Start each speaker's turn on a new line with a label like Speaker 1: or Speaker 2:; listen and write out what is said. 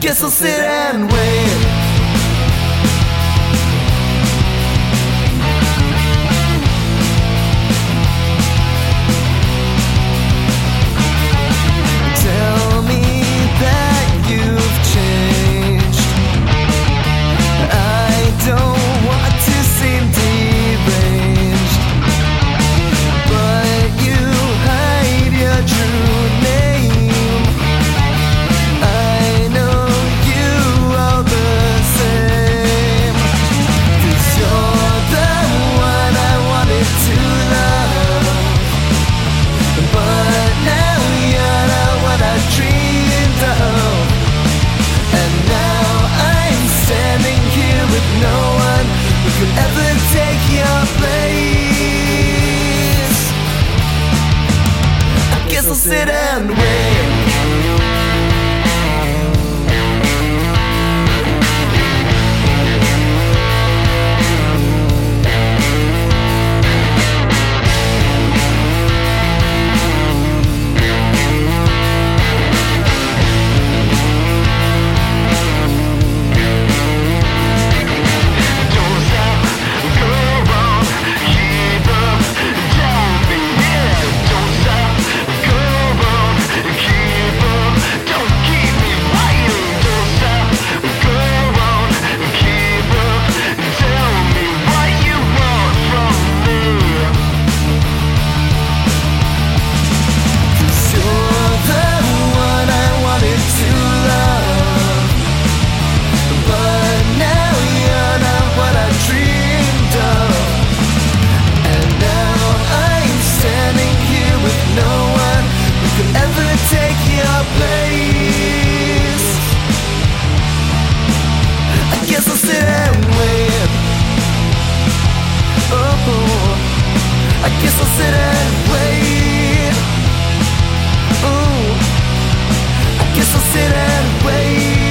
Speaker 1: guess I'll sit and wait. Sit and wait. I guess I'll sit and wait. Ooh, I guess I'll sit and wait.